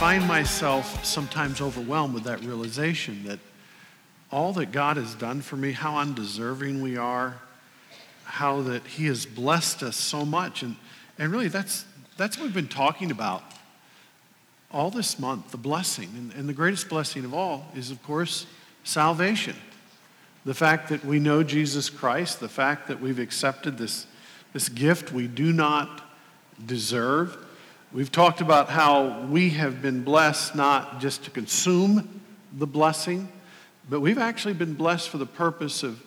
find myself sometimes overwhelmed with that realization that all that God has done for me, how undeserving we are, how that He has blessed us so much. And, and really, that's, that's what we've been talking about all this month the blessing. And, and the greatest blessing of all is, of course, salvation. The fact that we know Jesus Christ, the fact that we've accepted this, this gift we do not deserve. We've talked about how we have been blessed not just to consume the blessing, but we've actually been blessed for the purpose of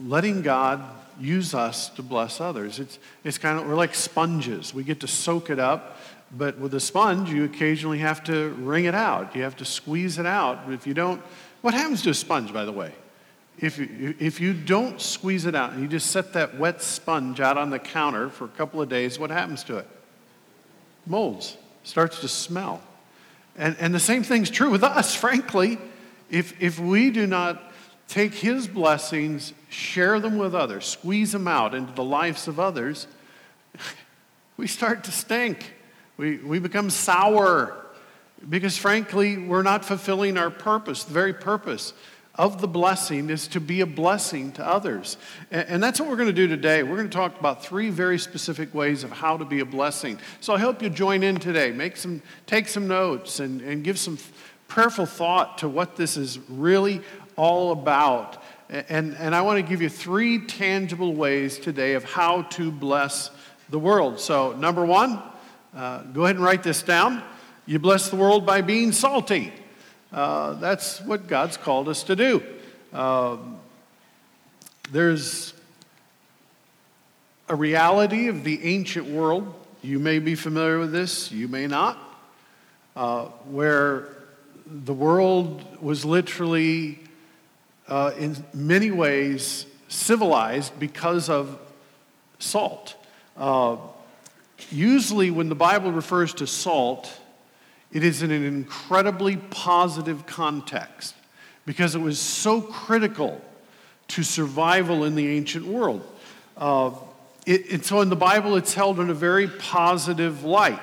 letting God use us to bless others. It's, it's kind of, we're like sponges. We get to soak it up, but with a sponge, you occasionally have to wring it out. You have to squeeze it out. If you don't, what happens to a sponge, by the way? If you, if you don't squeeze it out and you just set that wet sponge out on the counter for a couple of days, what happens to it? Molds, starts to smell. And, and the same thing's true with us, frankly. If, if we do not take His blessings, share them with others, squeeze them out into the lives of others, we start to stink. We, we become sour because, frankly, we're not fulfilling our purpose, the very purpose of the blessing is to be a blessing to others. And, that's what we're going to do today. We're going to talk about three very specific ways of how to be a blessing. So I hope you join in today. Make some, take some notes and, and give some prayerful thought to what this is really all about. And, and I want to give you three tangible ways today of how to bless the world. So, number one, uh, go ahead and write this down. You bless the world by being salty. Uh, that's what God's called us to do. Uh, there's a reality of the ancient world. You may be familiar with this, you may not, uh, where the world was literally, uh, in many ways, civilized because of salt. Uh, usually, when the Bible refers to salt, it is in an incredibly positive context because it was so critical to survival in the ancient world. Uh, it, and so in the Bible, it's held in a very positive light.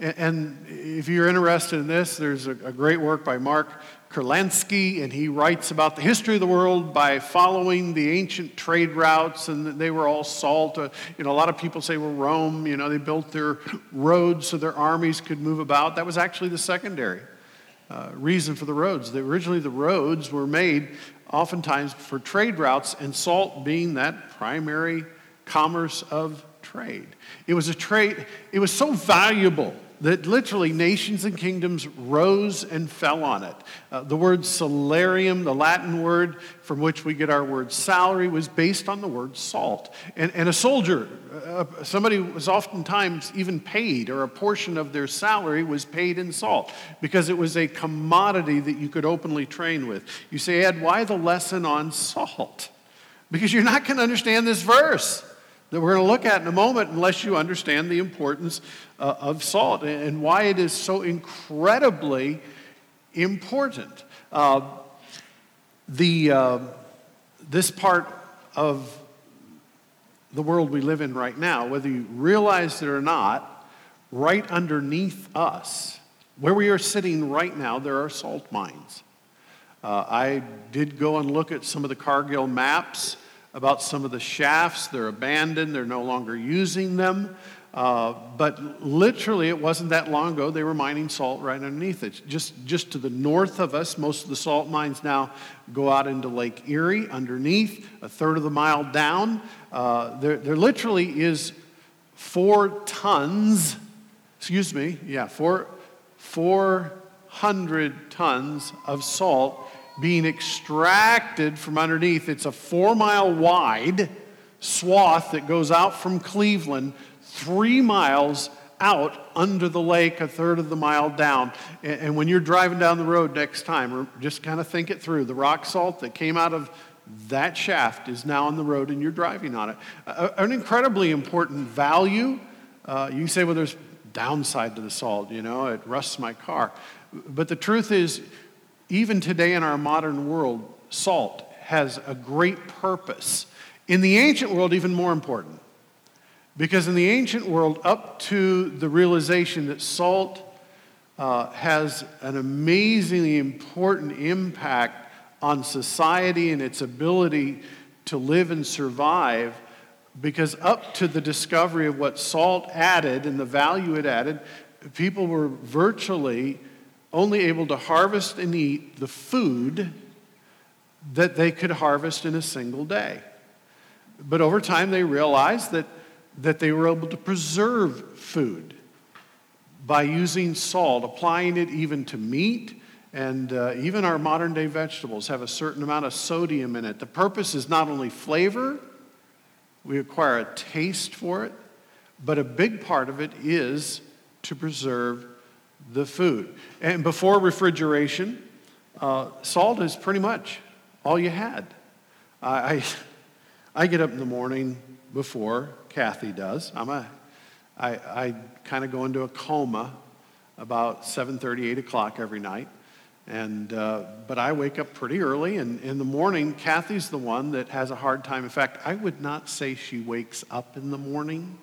And, if you're interested in this, there's a, a great work by Mark Kurlansky, and he writes about the history of the world by following the ancient trade routes, and they were all salt. Uh, you know, a lot of people say, well, Rome, you know, they built their roads so their armies could move about. That was actually the secondary uh, reason for the roads. The, originally, the roads were made oftentimes for trade routes, and salt being that primary commerce of trade. It was a trade, it was so valuable that literally nations and kingdoms rose and fell on it. Uh, the word salarium, the Latin word from which we get our word salary, was based on the word salt. And, and a soldier, uh, somebody was oftentimes even paid, or a portion of their salary was paid in salt, because it was a commodity that you could openly train with. You say, Ed, why the lesson on salt? Because you're not going to understand this verse that we're going to look at in a moment unless you understand the importance uh, of salt and why it is so incredibly important. Uh, the, uh, this part of the world we live in right now, whether you realize it or not, right underneath us, where we are sitting right now, there are salt mines. Uh, I did go and look at some of the Cargill maps about some of the shafts. They're abandoned, they're no longer using them. Uh, but literally, it wasn't that long ago, they were mining salt right underneath it. Just, just to the north of us, most of the salt mines now go out into Lake Erie underneath, a third of the mile down. Uh, there, there literally is four tons, excuse me, yeah, four, 400 tons of salt being extracted from underneath. It's a four mile wide swath that goes out from Cleveland, three miles out under the lake, a third of the mile down. And when you're driving down the road next time, just kind of think it through. The rock salt that came out of that shaft is now on the road and you're driving on it. An incredibly important value. Uh, you say, well, there's downside to the salt, you know, it rusts my car. But the truth is, even today in our modern world, salt has a great purpose. In the ancient world, even more important. Because in the ancient world, up to the realization that salt uh, has an amazingly important impact on society and its ability to live and survive because up to the discovery of what salt added and the value it added, people were virtually only able to harvest and eat the food that they could harvest in a single day. But over time, they realized that, that they were able to preserve food by using salt, applying it even to meat. And uh, even our modern day vegetables have a certain amount of sodium in it. The purpose is not only flavor, we acquire a taste for it, but a big part of it is to preserve the food. And before refrigeration, uh, salt is pretty much all you had. I, I, I, get up in the morning before Kathy does. I'm a, I, I kind of go into a coma about 7.30, 8 o'clock every night. And, uh, but I wake up pretty early, and in the morning, Kathy's the one that has a hard time. In fact, I would not say she wakes up in the morning.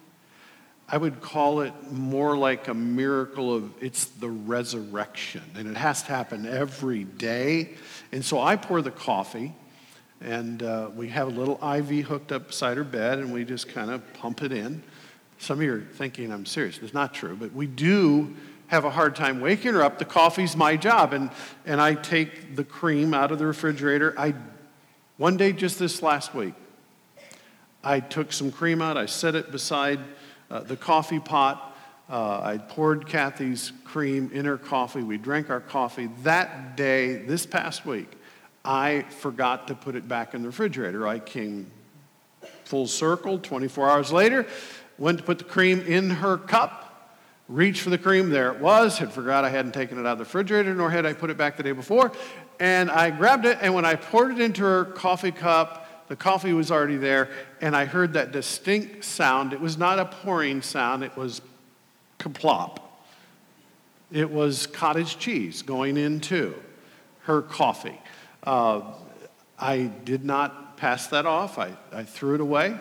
I would call it more like a miracle of it's the resurrection, and it has to happen every day. And so I pour the coffee, and uh, we have a little IV hooked up beside her bed, and we just kind of pump it in. Some of you are thinking I'm serious. It's not true, but we do have a hard time waking her up. The coffee's my job, and, and I take the cream out of the refrigerator. I, one day, just this last week, I took some cream out, I set it beside uh, the coffee pot. Uh, I poured Kathy's cream in her coffee. We drank our coffee. That day, this past week, I forgot to put it back in the refrigerator. I came full circle 24 hours later, went to put the cream in her cup, reached for the cream. There it was. Had forgot I hadn't taken it out of the refrigerator, nor had I put it back the day before. And I grabbed it, and when I poured it into her coffee cup, the coffee was already there, and I heard that distinct sound. It was not a pouring sound, it was kaplop. It was cottage cheese going into her coffee. Uh, I did not pass that off, I, I threw it away,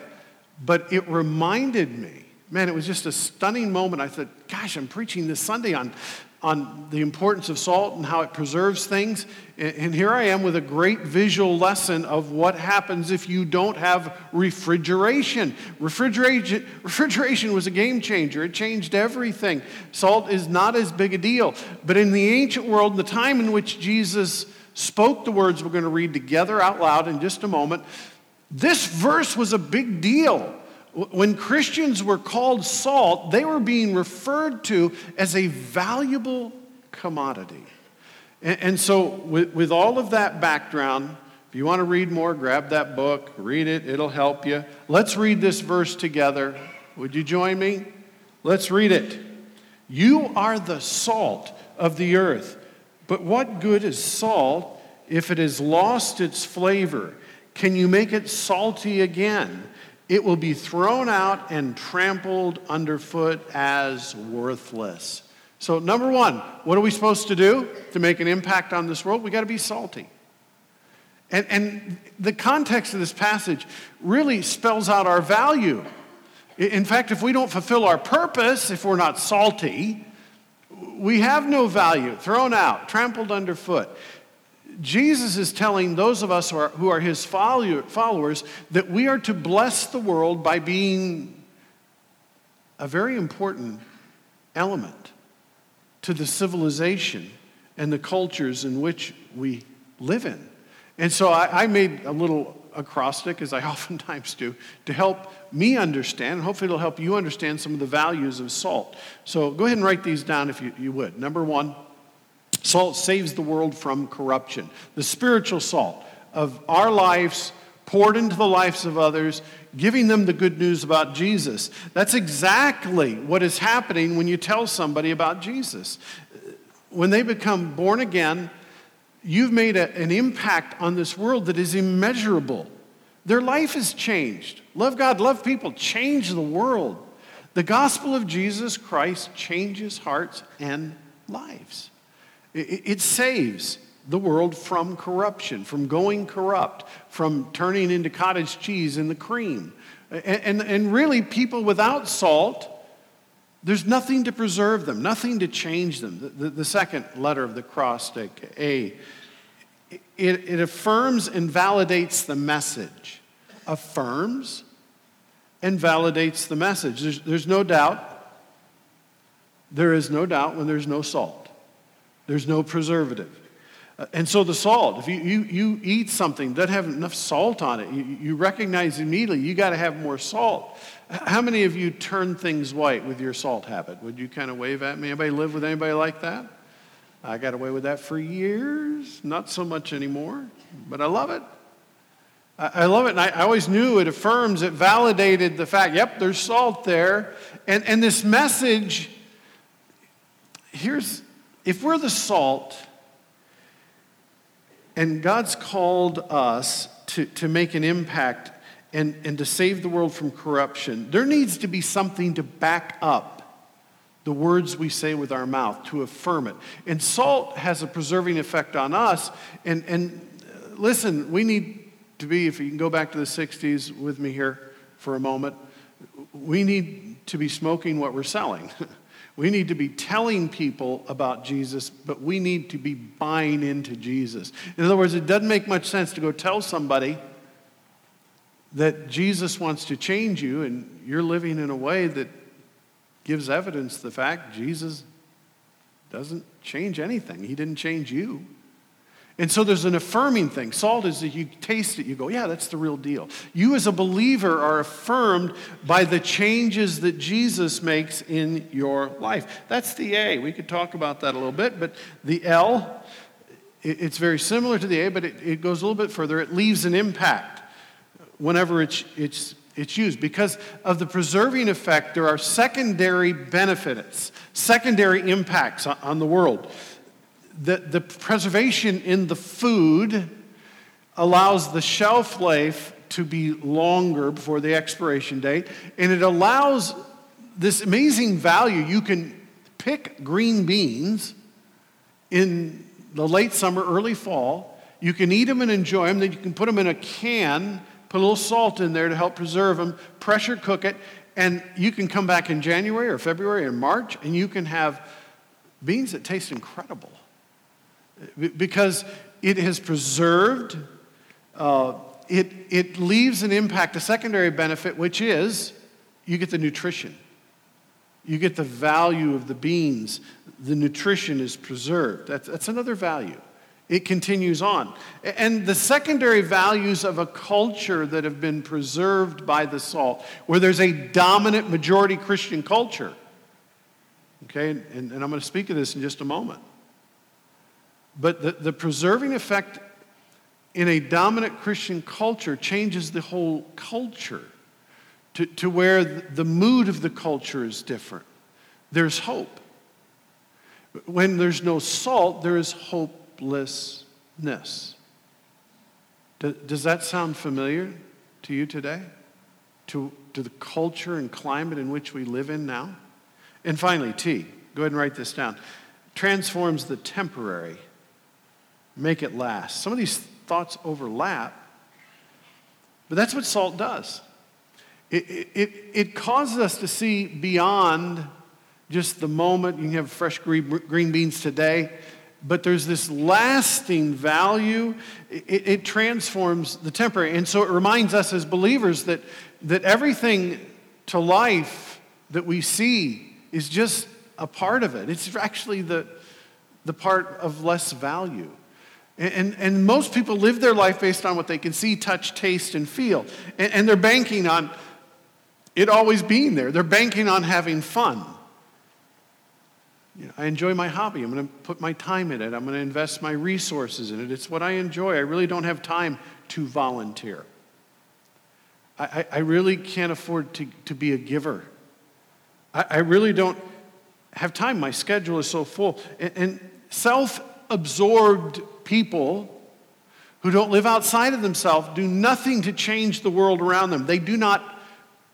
but it reminded me man, it was just a stunning moment. I thought, gosh, I'm preaching this Sunday on on the importance of salt and how it preserves things. And here I am with a great visual lesson of what happens if you don't have refrigeration. Refrigeration, refrigeration was a game changer, it changed everything. Salt is not as big a deal. But in the ancient world, the time in which Jesus spoke the words we're going to read together out loud in just a moment, this verse was a big deal. When Christians were called salt, they were being referred to as a valuable commodity. And, and so, with, with all of that background, if you want to read more, grab that book, read it, it'll help you. Let's read this verse together. Would you join me? Let's read it. You are the salt of the earth, but what good is salt if it has lost its flavor? Can you make it salty again? It will be thrown out and trampled underfoot as worthless. So, number one, what are we supposed to do to make an impact on this world? We got to be salty. And, and the context of this passage really spells out our value. In fact, if we don't fulfill our purpose, if we're not salty, we have no value, thrown out, trampled underfoot. Jesus is telling those of us who are, who are his followers that we are to bless the world by being a very important element to the civilization and the cultures in which we live in. And so I, I made a little acrostic, as I oftentimes do, to help me understand, and hopefully it'll help you understand some of the values of salt. So go ahead and write these down if you, you would. Number one, Salt saves the world from corruption. The spiritual salt of our lives poured into the lives of others, giving them the good news about Jesus. That's exactly what is happening when you tell somebody about Jesus. When they become born again, you've made a, an impact on this world that is immeasurable. Their life has changed. Love God, love people, change the world. The gospel of Jesus Christ changes hearts and lives. It saves the world from corruption, from going corrupt, from turning into cottage cheese in the cream. And, and, and really, people without salt, there's nothing to preserve them, nothing to change them. The, the, the second letter of the cross, A, it, it affirms and validates the message. Affirms and validates the message. There's, there's no doubt. There is no doubt when there's no salt, there's no preservative. Uh, and so the salt, if you, you, you eat something that have enough salt on it, you, you recognize immediately you got to have more salt. How many of you turn things white with your salt habit? Would you kind of wave at me? Anybody live with anybody like that? I got away with that for years, not so much anymore, but I love it. I love it, and I, always knew it affirms, it validated the fact, yep, there's salt there. And, and this message here's if we're the salt, and God's called us to, to make an impact and, and to save the world from corruption, there needs to be something to back up the words we say with our mouth, to affirm it. And salt has a preserving effect on us. And, and uh, listen, we need to be, if you can go back to the 60s with me here for a moment, we need to be smoking what we're selling. We need to be telling people about Jesus, but we need to be buying into Jesus. In other words, it doesn't make much sense to go tell somebody that Jesus wants to change you and you're living in a way that gives evidence the fact Jesus doesn't change anything. He didn't change you. And so there's an affirming thing. Salt is that you taste it, you go, yeah, that's the real deal. You as a believer are affirmed by the changes that Jesus makes in your life. That's the A. We could talk about that a little bit, but the L, it's very similar to the A, but it, goes a little bit further. It leaves an impact whenever it's, it's, it's used. Because of the preserving effect, there are secondary benefits, secondary impacts on the world the, the preservation in the food allows the shelf life to be longer before the expiration date, and it allows this amazing value. You can pick green beans in the late summer, early fall. You can eat them and enjoy them. Then you can put them in a can, put a little salt in there to help preserve them, pressure cook it, and you can come back in January or February or March, and you can have beans that taste incredible because it has preserved, uh, it, it leaves an impact, a secondary benefit, which is you get the nutrition. You get the value of the beans. The nutrition is preserved. That's, that's another value. It continues on. And the secondary values of a culture that have been preserved by the salt, where there's a dominant majority Christian culture. Okay, and, and I'm going to speak of this in just a moment. But the, the preserving effect in a dominant Christian culture changes the whole culture to, to where the mood of the culture is different. There's hope. When there's no salt, there is hopelessness. Does that sound familiar to you today? To, to the culture and climate in which we live in now? And finally, T, go ahead and write this down. Transforms the temporary make it last. Some of these thoughts overlap, but that's what salt does. It, it, it causes us to see beyond just the moment. You can have fresh green beans today, but there's this lasting value. It, it transforms the temporary. And so it reminds us as believers that, that everything to life that we see is just a part of it. It's actually the, the part of less value. And, and most people live their life based on what they can see, touch, taste, and feel. And, and they're banking on it always being there. They're banking on having fun. You know, I enjoy my hobby. I'm going to put my time in it. I'm going to invest my resources in it. It's what I enjoy. I really don't have time to volunteer. I, I, I really can't afford to, to be a giver. I, I really don't have time. My schedule is so full. And, and self absorbed people who don't live outside of themselves do nothing to change the world around them. They do not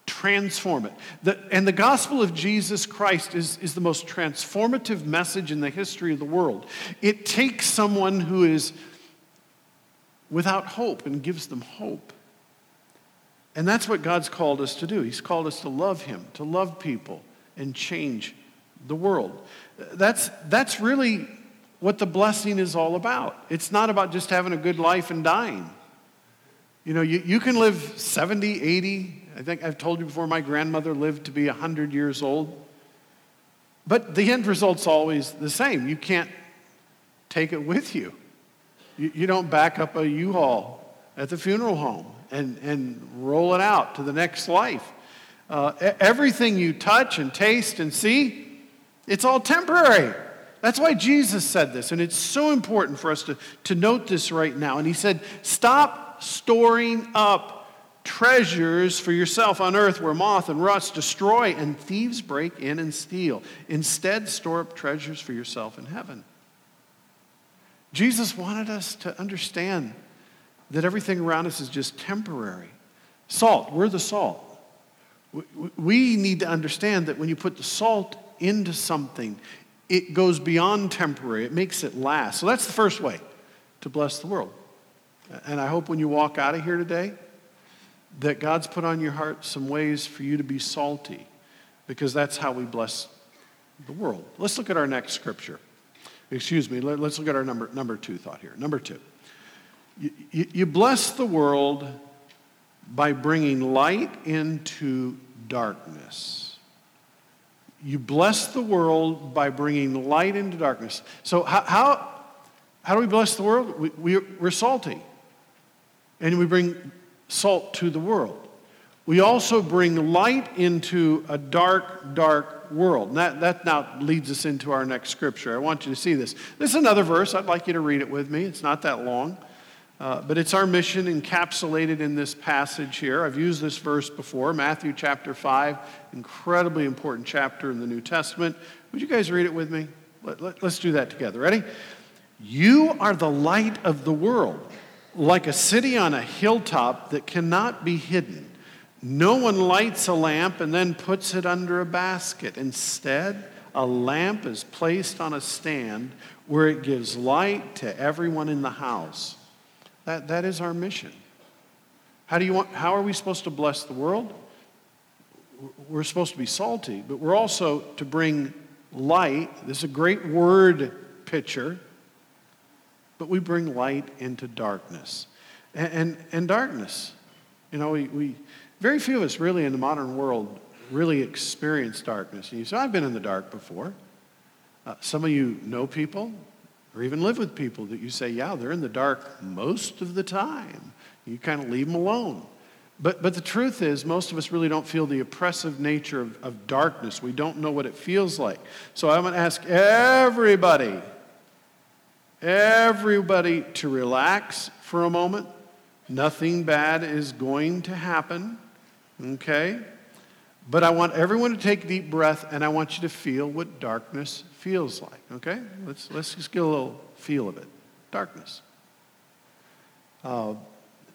transform it. The, and the gospel of Jesus Christ is, is the most transformative message in the history of the world. It takes someone who is without hope and gives them hope. And that's what God's called us to do. He's called us to love Him, to love people, and change the world. That's, that's really what the blessing is all about. It's not about just having a good life and dying. You know, you, you can live 70, 80. I think I've told you before, my grandmother lived to be 100 years old. But the end result's always the same. You can't take it with you. You, you don't back up a U-Haul at the funeral home and, and roll it out to the next life. Uh, everything you touch and taste and see, it's all temporary. That's why Jesus said this, and it's so important for us to, to note this right now. And he said, Stop storing up treasures for yourself on earth where moth and rust destroy and thieves break in and steal. Instead, store up treasures for yourself in heaven. Jesus wanted us to understand that everything around us is just temporary. Salt, we're the salt. We need to understand that when you put the salt into something, it goes beyond temporary, it makes it last. So that's the first way to bless the world. And I hope when you walk out of here today, that God's put on your heart some ways for you to be salty, because that's how we bless the world. Let's look at our next scripture. Excuse me, let, us look at our number, number two thought here. Number two. You, you, you bless the world by bringing light into darkness. You bless the world by bringing light into darkness. So, how, how, how do we bless the world? We, we, we're salty. And we bring salt to the world. We also bring light into a dark, dark world. That, that now leads us into our next scripture. I want you to see this. This is another verse. I'd like you to read it with me. It's not that long. Uh, but it's our mission encapsulated in this passage here. I've used this verse before, Matthew chapter 5, incredibly important chapter in the New Testament. Would you guys read it with me? Let, let, let's do that together. Ready? You are the light of the world, like a city on a hilltop that cannot be hidden. No one lights a lamp and then puts it under a basket. Instead, a lamp is placed on a stand where it gives light to everyone in the house. That, that is our mission. How, do you want, how are we supposed to bless the world? We're supposed to be salty, but we're also to bring light. This is a great word picture, but we bring light into darkness. And, and, and darkness, you know, we, we, very few of us really in the modern world really experience darkness. And you say, I've been in the dark before. Uh, some of you know people or even live with people that you say, yeah, they're in the dark most of the time. You kind of leave them alone. But, but the truth is, most of us really don't feel the oppressive nature of, of darkness. We don't know what it feels like. So I'm going to ask everybody, everybody to relax for a moment. Nothing bad is going to happen, okay? But I want everyone to take a deep breath and I want you to feel what darkness feels like, okay? Let's, let's just get a little feel of it. Darkness. Uh,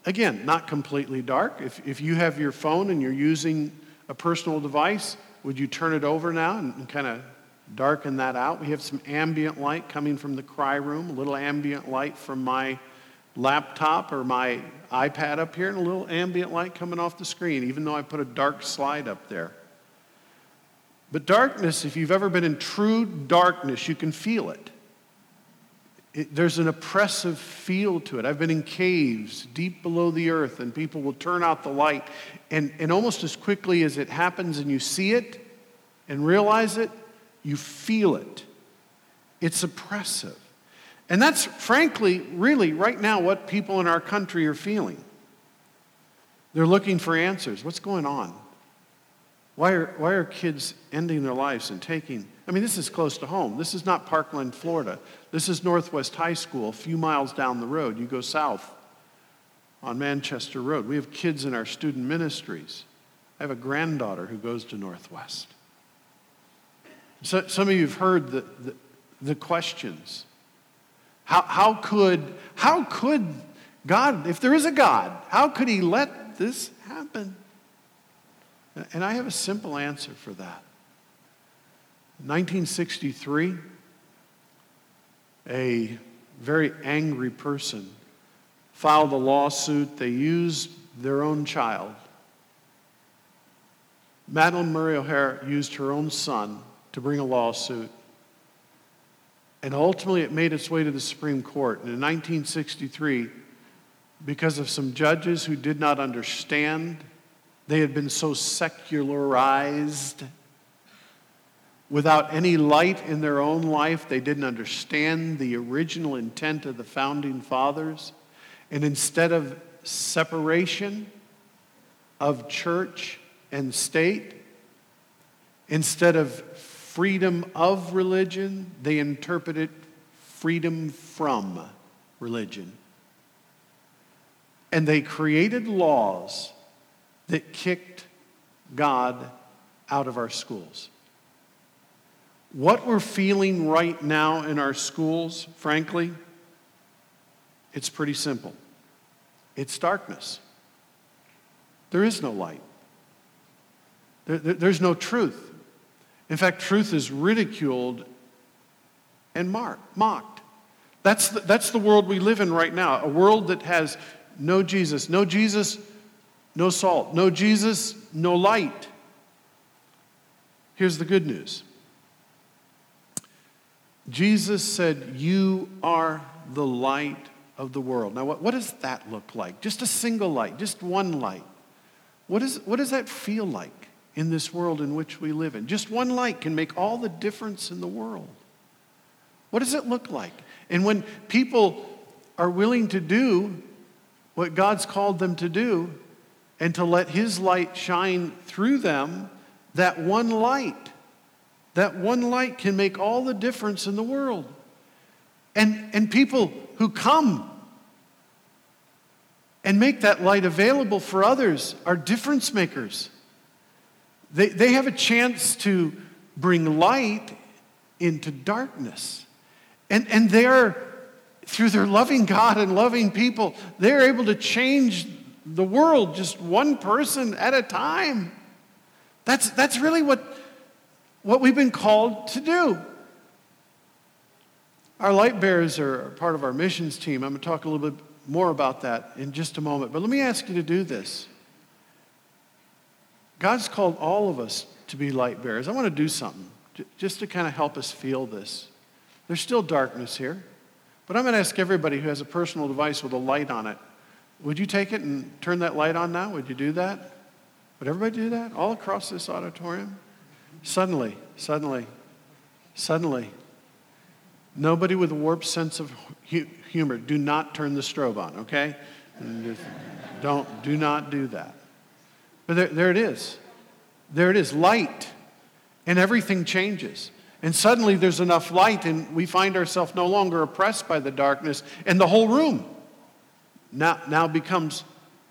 again, not completely dark. If, if you have your phone and you're using a personal device, would you turn it over now and, and kind of darken that out? We have some ambient light coming from the cry room, a little ambient light from my laptop or my iPad up here, and a little ambient light coming off the screen, even though I put a dark slide up there. But darkness, if you've ever been in true darkness, you can feel it. it. There's an oppressive feel to it. I've been in caves deep below the earth, and people will turn out the light, and, and almost as quickly as it happens and you see it and realize it, you feel it. It's oppressive. And that's frankly, really, right now, what people in our country are feeling. They're looking for answers. What's going on? Why are, why are kids ending their lives and taking? I mean, this is close to home. This is not Parkland, Florida. This is Northwest High School, a few miles down the road. You go south on Manchester Road. We have kids in our student ministries. I have a granddaughter who goes to Northwest. So, some of you have heard the, the, the questions. How, how, could, how could God, if there is a God, how could He let this happen? And I have a simple answer for that. In 1963, a very angry person filed a lawsuit. They used their own child Madalyn Murray O'Hair used her own son to bring a lawsuit. And ultimately, it made its way to the Supreme Court. And in 1963, because of some judges who did not understand, they had been so secularized without any light in their own life. They didn't understand the original intent of the founding fathers. And instead of separation of church and state, instead of freedom of religion, they interpreted freedom from religion. And they created laws that kicked God out of our schools. What we're feeling right now in our schools, frankly, it's pretty simple it's darkness. There is no light, there, there, there's no truth. In fact, truth is ridiculed and mocked. That's the, that's the world we live in right now, a world that has no Jesus, no Jesus, no salt, no Jesus, no light. Here's the good news Jesus said, You are the light of the world. Now, what, what does that look like? Just a single light, just one light. What, is, what does that feel like in this world in which we live in? Just one light can make all the difference in the world. What does it look like? And when people are willing to do what God's called them to do and to let His light shine through them, that one light that one light can make all the difference in the world. And, and people who come and make that light available for others are difference makers. They, they have a chance to bring light into darkness. And, and they're, through their loving God and loving people, they're able to change the world just one person at a time. That's, that's really what what we've been called to do. Our light bearers are part of our missions team. I'm going to talk a little bit more about that in just a moment. But let me ask you to do this. God's called all of us to be light bearers. I want to do something just to kind of help us feel this. There's still darkness here, but I'm going to ask everybody who has a personal device with a light on it would you take it and turn that light on now? Would you do that? Would everybody do that all across this auditorium? Suddenly, suddenly, suddenly, nobody with a warped sense of humor, do not turn the strobe on, okay? don't, do not do that. But there, there it is. There it is, light. And everything changes. And suddenly there's enough light, and we find ourselves no longer oppressed by the darkness, and the whole room now, now becomes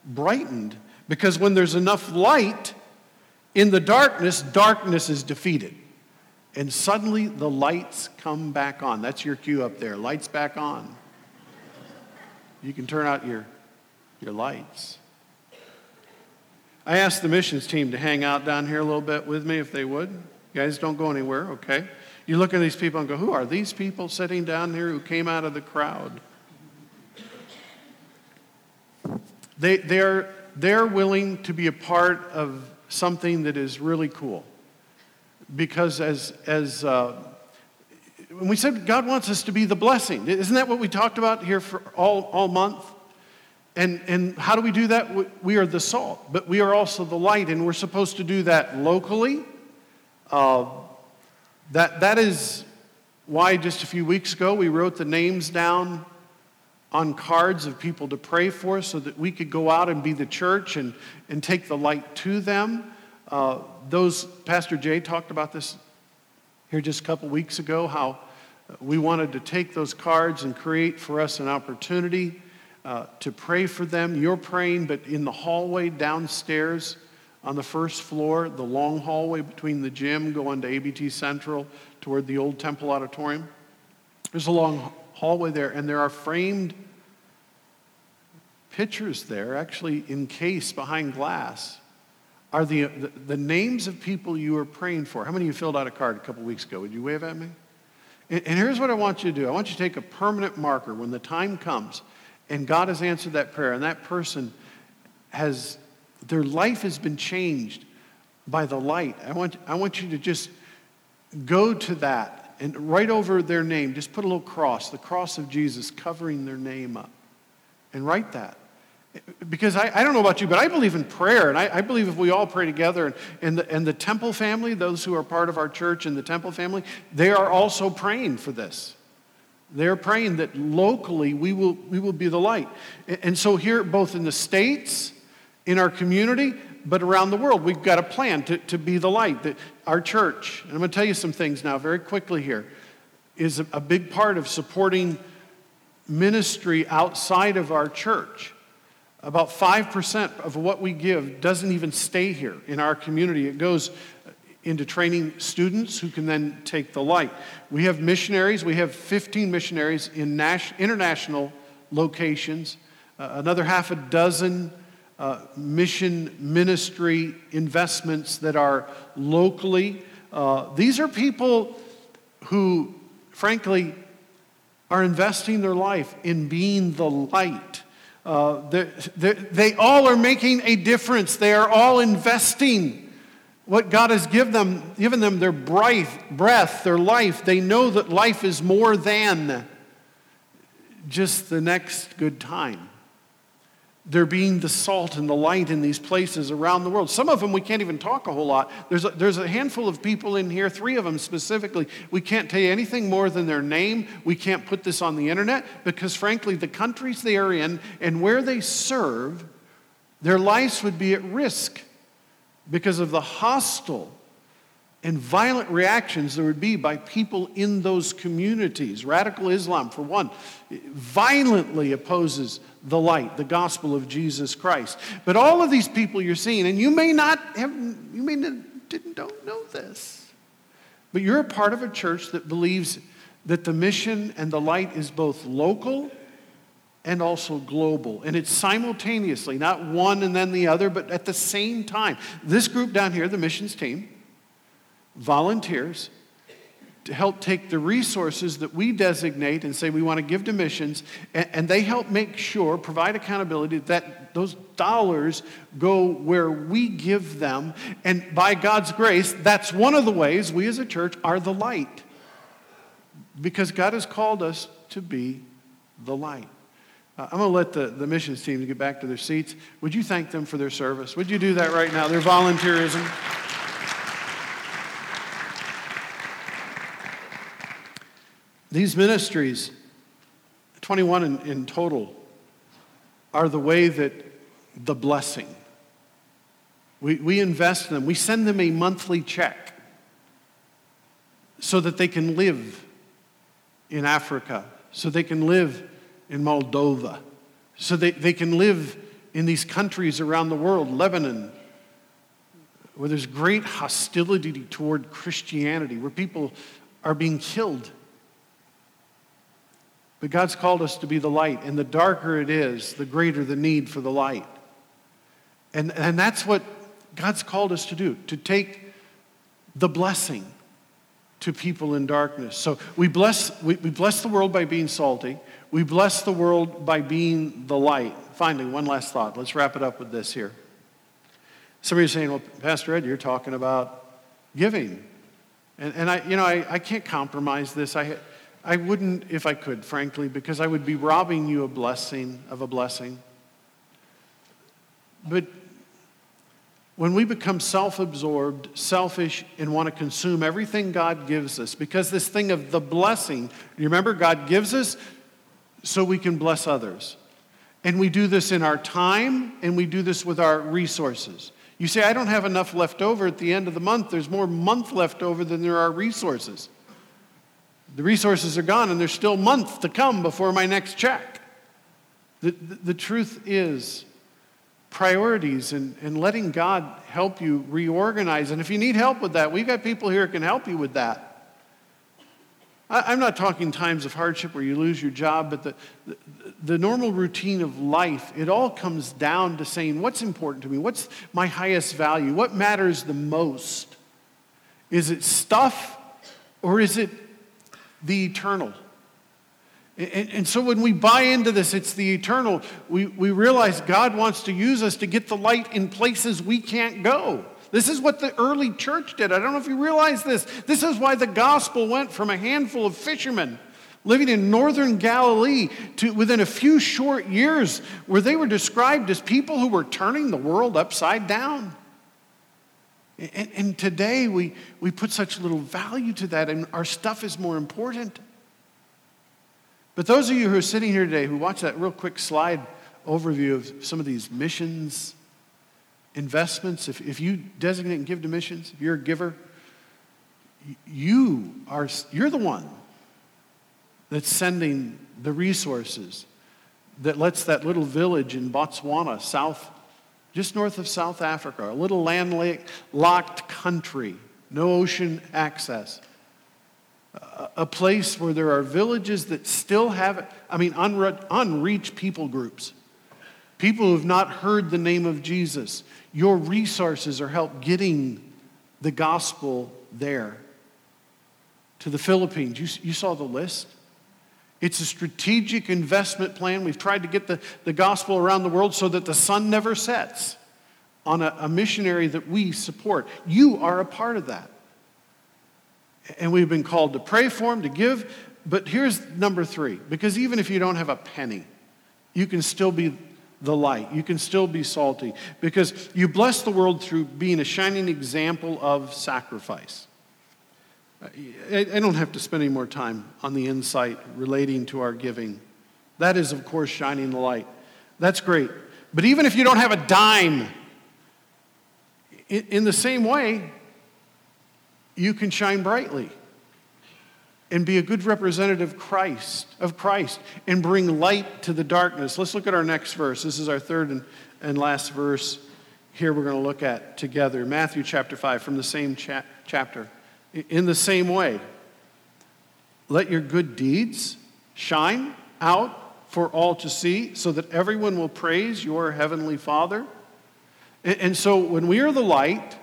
brightened. Because when there's enough light, in the darkness, darkness is defeated. And suddenly the lights come back on. That's your cue up there. Lights back on. You can turn out your, your lights. I asked the missions team to hang out down here a little bit with me if they would. You guys don't go anywhere, okay? You look at these people and go, Who are these people sitting down here who came out of the crowd? They, they're, they're willing to be a part of something that is really cool. Because as, as uh, when we said God wants us to be the blessing, isn't that what we talked about here for all, all month? And, and how do we do that? We are the salt, but we are also the light, and we're supposed to do that locally. Uh, that, that is why just a few weeks ago we wrote the names down on cards of people to pray for so that we could go out and be the church and, and take the light to them. Uh, those, Pastor Jay talked about this here just a couple weeks ago, how we wanted to take those cards and create for us an opportunity uh, to pray for them. You're praying, but in the hallway downstairs on the first floor, the long hallway between the gym going to ABT Central toward the old Temple Auditorium, there's a long hallway there, and there are framed pictures there, actually encased behind glass, are the, the, the, names of people you are praying for. How many of you filled out a card a couple weeks ago? Would you wave at me? And, and here's what I want you to do I want you to take a permanent marker when the time comes and God has answered that prayer, and that person has, their life has been changed by the light. I want, I want you to just go to that and right over their name, just put a little cross, the cross of Jesus covering their name up, and write that. Because I, I don't know about you, but I believe in prayer, and I, I believe if we all pray together, and, and, the, and the temple family, those who are part of our church and the temple family, they are also praying for this. They're praying that locally we will, we will be the light. And so, here, both in the States, in our community, but around the world, we've got a plan to, to be the light. That our church, and I'm going to tell you some things now very quickly here, is a, a big part of supporting ministry outside of our church. About 5% of what we give doesn't even stay here in our community. It goes into training students who can then take the light. We have missionaries. We have 15 missionaries in nas- international locations, uh, another half a dozen uh, mission ministry investments that are locally. Uh, these are people who, frankly, are investing their life in being the light. Uh, they're, they're, they all are making a difference. They are all investing what God has given them, given them their breath, breath, their life. They know that life is more than just the next good time. They're being the salt and the light in these places around the world. Some of them we can't even talk a whole lot. There's a, there's a handful of people in here, three of them specifically. We can't tell you anything more than their name. We can't put this on the internet because, frankly, the countries they are in and where they serve, their lives would be at risk because of the hostile and violent reactions there would be by people in those communities. Radical Islam, for one, violently opposes the light, the gospel of Jesus Christ. But all of these people you're seeing, and you may not have, you may not, didn't don't know this, but you're a part of a church that believes that the mission and the light is both local and also global. And it's simultaneously, not one and then the other, but at the same time. This group down here, the missions team, volunteers to help take the resources that we designate and say we want to give to missions, and, and, they help make sure, provide accountability that those dollars go where we give them. And by God's grace, that's one of the ways we as a church are the light. Because God has called us to be the light. Uh, I'm going to let the, the missions team get back to their seats. Would you thank them for their service? Would you do that right now? Their volunteerism. These ministries, 21 in, in total, are the way that the blessing. We, we invest in them, we send them a monthly check so that they can live in Africa, so they can live in Moldova, so they, they can live in these countries around the world, Lebanon, where there's great hostility toward Christianity, where people are being killed but God's called us to be the light, and the darker it is, the greater the need for the light. And, and that's what God's called us to do, to take the blessing to people in darkness. So we bless, we, we bless the world by being salty. We bless the world by being the light. Finally, one last thought. Let's wrap it up with this here. Somebody's saying, well, Pastor Ed, you're talking about giving. And, and I, you know, I, I can't compromise this. I, I wouldn't if I could, frankly, because I would be robbing you a blessing of a blessing. But when we become self absorbed, selfish, and want to consume everything God gives us, because this thing of the blessing, you remember, God gives us so we can bless others. And we do this in our time, and we do this with our resources. You say, I don't have enough left over at the end of the month. There's more month left over than there are resources. The resources are gone, and there's still months to come before my next check. The, the, the truth is, priorities and, and letting God help you reorganize. And if you need help with that, we've got people here who can help you with that. I, am not talking times of hardship where you lose your job, but the, the, the normal routine of life, it all comes down to saying, what's important to me? What's my highest value? What matters the most? Is it stuff or is it the eternal. And, and, so when we buy into this, it's the eternal, we, we realize God wants to use us to get the light in places we can't go. This is what the early church did. I don't know if you realize this. This is why the gospel went from a handful of fishermen living in northern Galilee to within a few short years where they were described as people who were turning the world upside down. And, and, today we, we put such little value to that, and our stuff is more important. But those of you who are sitting here today who watch that real quick slide overview of some of these missions, investments, if, if you designate and give to missions, if you're a giver, you are you're the one that's sending the resources that lets that little village in Botswana, south, just north of South Africa, a little landlocked country, no ocean access, a place where there are villages that still have, I mean, unre- unreached people groups, people who have not heard the name of Jesus. Your resources are help getting the gospel there. To the Philippines, you, you saw the list. It's a strategic investment plan. We've tried to get the, the gospel around the world so that the sun never sets on a, a missionary that we support. You are a part of that. And we've been called to pray for him, to give. But here's number three because even if you don't have a penny, you can still be the light. You can still be salty because you bless the world through being a shining example of sacrifice. I, don't have to spend any more time on the insight relating to our giving. That is, of course, shining the light. That's great. But even if you don't have a dime, in the same way, you can shine brightly and be a good representative of Christ, of Christ and bring light to the darkness. Let's look at our next verse. This is our third and, and last verse here we're going to look at together. Matthew chapter 5 from the same cha- chapter. In the same way, let your good deeds shine out for all to see so that everyone will praise your heavenly Father. And so when we are the light,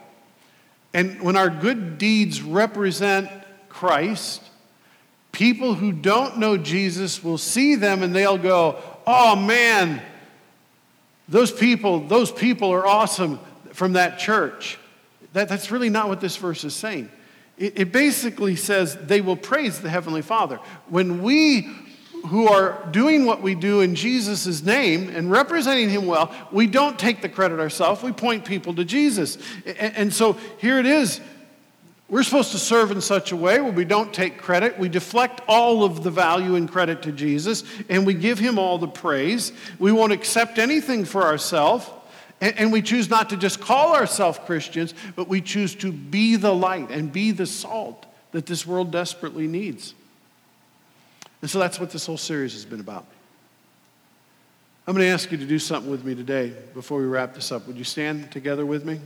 and when our good deeds represent Christ, people who don't know Jesus will see them and they'll go, oh man, those people, those people are awesome from that church. That, that's really not what this verse is saying. It, it basically says they will praise the Heavenly Father. When we who are doing what we do in Jesus' name and representing Him well, we don't take the credit ourselves. We point people to Jesus. And, and, so here it is. We're supposed to serve in such a way where we don't take credit. We deflect all of the value and credit to Jesus, and we give Him all the praise. We won't accept anything for ourselves. And, we choose not to just call ourselves Christians, but we choose to be the light and be the salt that this world desperately needs. And so that's what this whole series has been about. I'm going to ask you to do something with me today before we wrap this up. Would you stand together with me?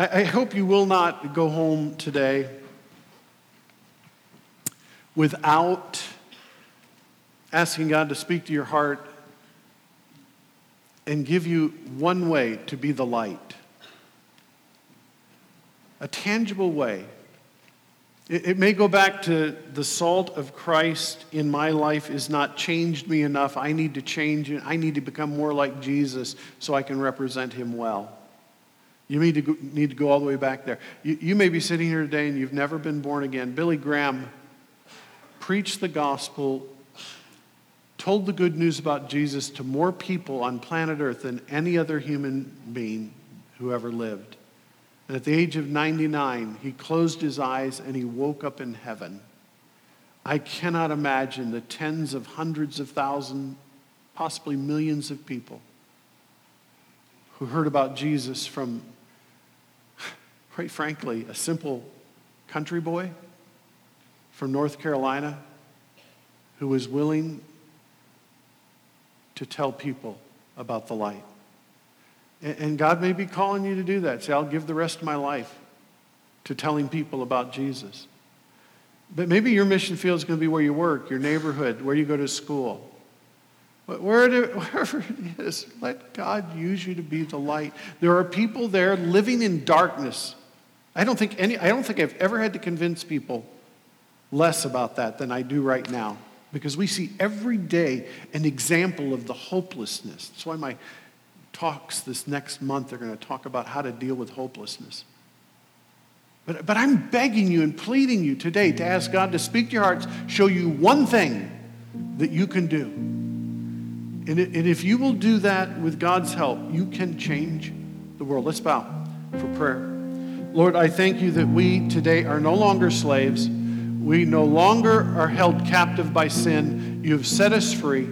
I, I hope you will not go home today without asking God to speak to your heart and give you one way to be the light. A tangible way. It, it, may go back to the salt of Christ in my life is not changed me enough. I need to change it. I need to become more like Jesus so I can represent him well. You need to go, need to go all the way back there. You, you may be sitting here today and you've never been born again. Billy Graham preached the gospel told the good news about Jesus to more people on planet Earth than any other human being who ever lived. And at the age of 99, he closed his eyes and he woke up in heaven. I cannot imagine the tens of hundreds of thousands, possibly millions of people who heard about Jesus from, quite frankly, a simple country boy from North Carolina who was willing to tell people about the light. And God may be calling you to do that. Say, I'll give the rest of my life to telling people about Jesus. But maybe your mission field is going to be where you work, your neighborhood, where you go to school. But wherever it is, let God use you to be the light. There are people there living in darkness. I don't think any I don't think I've ever had to convince people less about that than I do right now because we see every day an example of the hopelessness. That's why my talks this next month. They're going to talk about how to deal with hopelessness. But, but I'm begging you and pleading you today to ask God to speak to your hearts, show you one thing that you can do. And, and if you will do that with God's help, you can change the world. Let's bow for prayer. Lord, I thank you that we today are no longer slaves. We no longer are held captive by sin. You have set us free.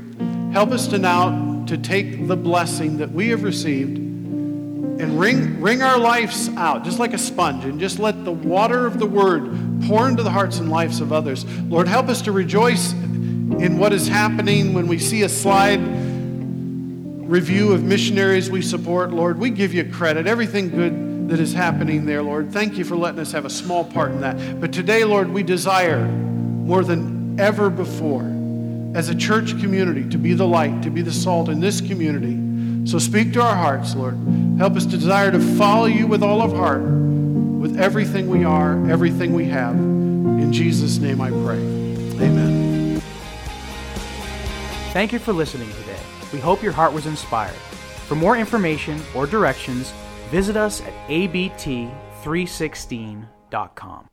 Help us to now to take the blessing that we have received and wring, wring our lives out, just like a sponge, and just let the water of the word pour into the hearts and lives of others. Lord, help us to rejoice in what is happening when we see a slide review of missionaries we support. Lord, we give you credit. Everything good that is happening there, Lord. Thank you for letting us have a small part in that. But today, Lord, we desire more than ever before as a church community to be the light, to be the salt in this community so speak to our hearts, Lord. Help us to desire to follow you with all of heart, with everything we are, everything we have. In Jesus' name I pray. Amen. Thank you for listening today. We hope your heart was inspired. For more information or directions, visit us at abt316.com.